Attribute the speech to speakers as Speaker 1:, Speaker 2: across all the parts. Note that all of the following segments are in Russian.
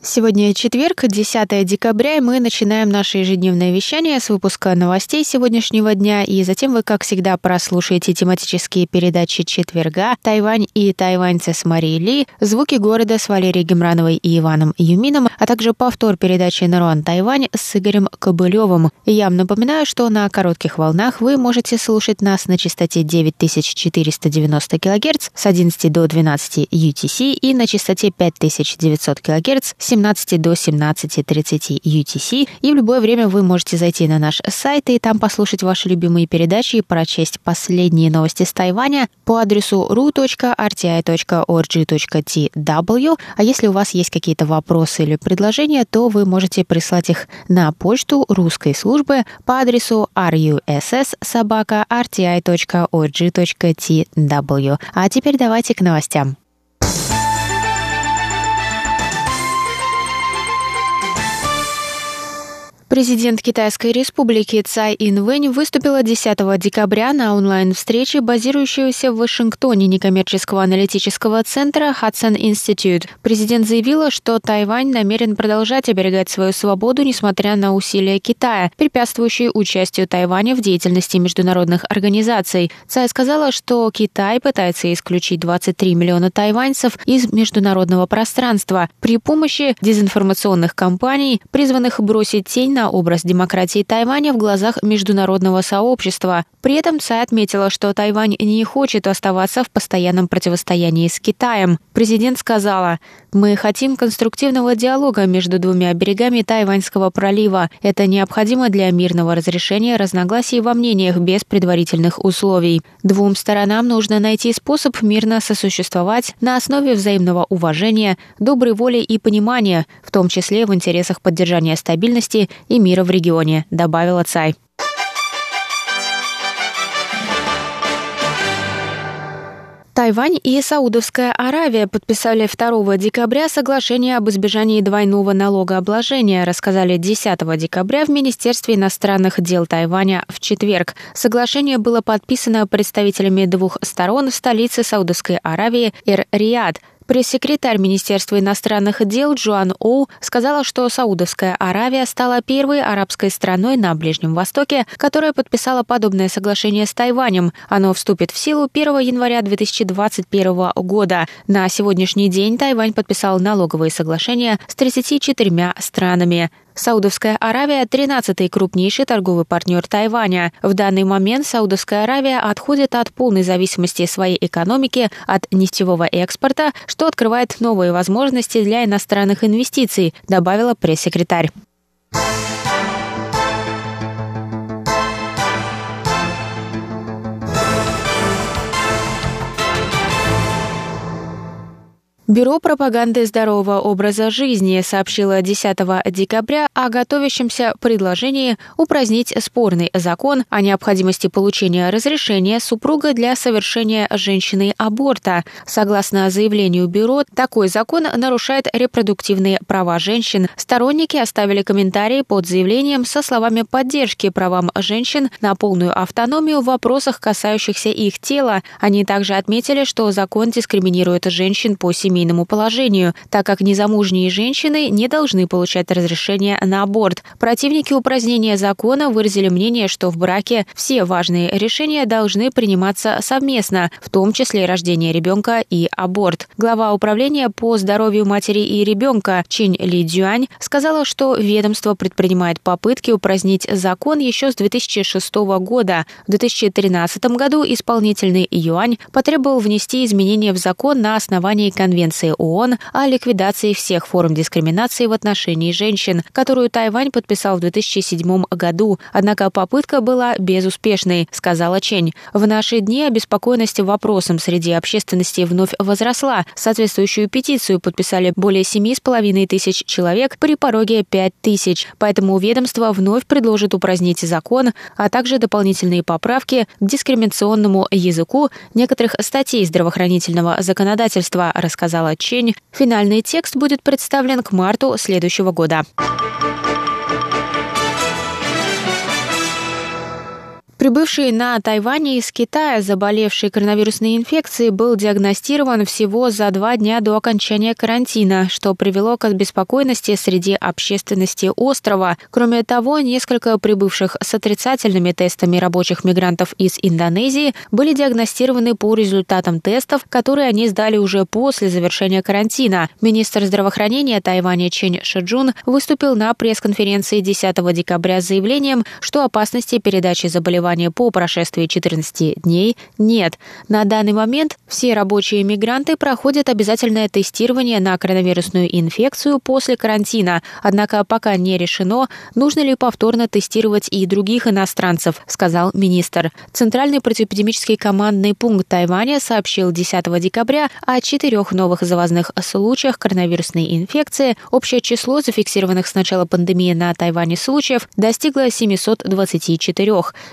Speaker 1: Сегодня четверг, 10 декабря, и мы начинаем наше ежедневное вещание с выпуска новостей сегодняшнего дня, и затем вы, как всегда, прослушаете тематические передачи четверга «Тайвань и тайваньцы» с Марией Ли, «Звуки города» с Валерией Гемрановой и Иваном Юмином, а также повтор передачи «Наруан Тайвань» с Игорем Кобылевым. Я вам напоминаю, что на коротких волнах вы можете слушать нас на частоте 9490 кГц с 11 до 12 UTC и на частоте 5900 кГц 17 до 17.30 UTC. И в любое время вы можете зайти на наш сайт и там послушать ваши любимые передачи и прочесть последние новости с Тайваня по адресу ru.rti.org.tw. А если у вас есть какие-то вопросы или предложения, то вы можете прислать их на почту русской службы по адресу russ.rti.org.tw. А теперь давайте к новостям. Президент Китайской республики Цай Инвэнь выступила 10 декабря на онлайн-встрече, базирующуюся в Вашингтоне некоммерческого аналитического центра Hudson Institute. Президент заявила, что Тайвань намерен продолжать оберегать свою свободу, несмотря на усилия Китая, препятствующие участию Тайваня в деятельности международных организаций. Цай сказала, что Китай пытается исключить 23 миллиона тайваньцев из международного пространства при помощи дезинформационных кампаний, призванных бросить тень на образ демократии Тайваня в глазах международного сообщества. При этом Цай отметила, что Тайвань не хочет оставаться в постоянном противостоянии с Китаем. Президент сказала, «Мы хотим конструктивного диалога между двумя берегами Тайваньского пролива. Это необходимо для мирного разрешения разногласий во мнениях без предварительных условий. Двум сторонам нужно найти способ мирно сосуществовать на основе взаимного уважения, доброй воли и понимания, в том числе в интересах поддержания стабильности и мира в регионе, добавила Цай. Тайвань и Саудовская Аравия подписали 2 декабря соглашение об избежании двойного налогообложения, рассказали 10 декабря в Министерстве иностранных дел Тайваня в четверг. Соглашение было подписано представителями двух сторон в столице Саудовской Аравии Эр-Рияд – Пресс-секретарь Министерства иностранных дел Джоан Оу сказала, что Саудовская Аравия стала первой арабской страной на Ближнем Востоке, которая подписала подобное соглашение с Тайванем. Оно вступит в силу 1 января 2021 года. На сегодняшний день Тайвань подписал налоговые соглашения с 34 странами. Саудовская Аравия – 13-й крупнейший торговый партнер Тайваня. В данный момент Саудовская Аравия отходит от полной зависимости своей экономики от нефтевого экспорта, что открывает новые возможности для иностранных инвестиций, добавила пресс-секретарь. Бюро пропаганды здорового образа жизни сообщило 10 декабря о готовящемся предложении упразднить спорный закон о необходимости получения разрешения супруга для совершения женщины аборта. Согласно заявлению бюро, такой закон нарушает репродуктивные права женщин. Сторонники оставили комментарии под заявлением со словами поддержки правам женщин на полную автономию в вопросах, касающихся их тела. Они также отметили, что закон дискриминирует женщин по семейному семейному положению, так как незамужние женщины не должны получать разрешение на аборт. Противники упразднения закона выразили мнение, что в браке все важные решения должны приниматься совместно, в том числе рождение ребенка и аборт. Глава управления по здоровью матери и ребенка Чинь Ли Дюань сказала, что ведомство предпринимает попытки упразднить закон еще с 2006 года. В 2013 году исполнительный юань потребовал внести изменения в закон на основании конвенции Конвенции ООН о ликвидации всех форм дискриминации в отношении женщин, которую Тайвань подписал в 2007 году. Однако попытка была безуспешной, сказала Чень. В наши дни обеспокоенность вопросом среди общественности вновь возросла. Соответствующую петицию подписали более 7,5 тысяч человек при пороге 5 тысяч. Поэтому ведомство вновь предложит упразднить закон, а также дополнительные поправки к дискриминационному языку некоторых статей здравоохранительного законодательства, рассказала Чень. Финальный текст будет представлен к марту следующего года. Прибывший на Тайване из Китая, заболевший коронавирусной инфекцией, был диагностирован всего за два дня до окончания карантина, что привело к обеспокоенности среди общественности острова. Кроме того, несколько прибывших с отрицательными тестами рабочих мигрантов из Индонезии были диагностированы по результатам тестов, которые они сдали уже после завершения карантина. Министр здравоохранения Тайваня Чен Шиджун выступил на пресс-конференции 10 декабря с заявлением, что опасности передачи заболевания заболевания по прошествии 14 дней нет. На данный момент все рабочие мигранты проходят обязательное тестирование на коронавирусную инфекцию после карантина. Однако пока не решено, нужно ли повторно тестировать и других иностранцев, сказал министр. Центральный противоэпидемический командный пункт Тайваня сообщил 10 декабря о четырех новых завозных случаях коронавирусной инфекции. Общее число зафиксированных с начала пандемии на Тайване случаев достигло 724.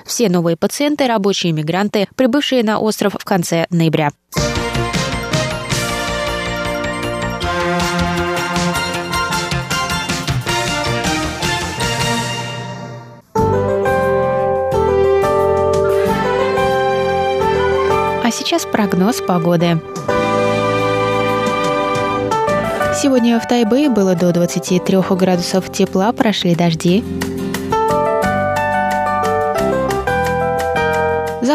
Speaker 1: Все все новые пациенты – рабочие мигранты, прибывшие на остров в конце ноября. А сейчас прогноз погоды. Сегодня в Тайбэе было до 23 градусов тепла, прошли дожди.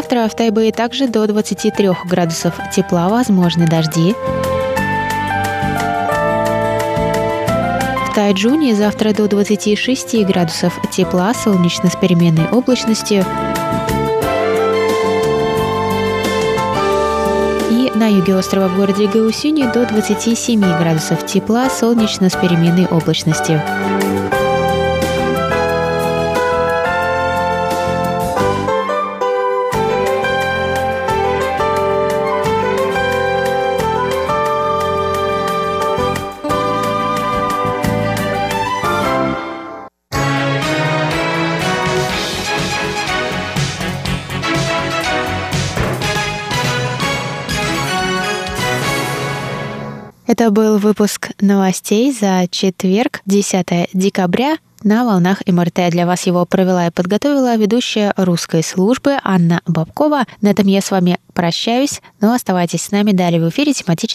Speaker 1: Завтра в Тайбэе также до 23 градусов тепла, возможны дожди. В Тайджуне завтра до 26 градусов тепла, солнечно с переменной облачностью. И на юге острова в городе Гаусюни до 27 градусов тепла, солнечно с переменной облачностью. Это был выпуск новостей за четверг, 10 декабря на волнах МРТ. Для вас его провела и подготовила ведущая русской службы Анна Бабкова. На этом я с вами прощаюсь, но оставайтесь с нами далее в эфире тематически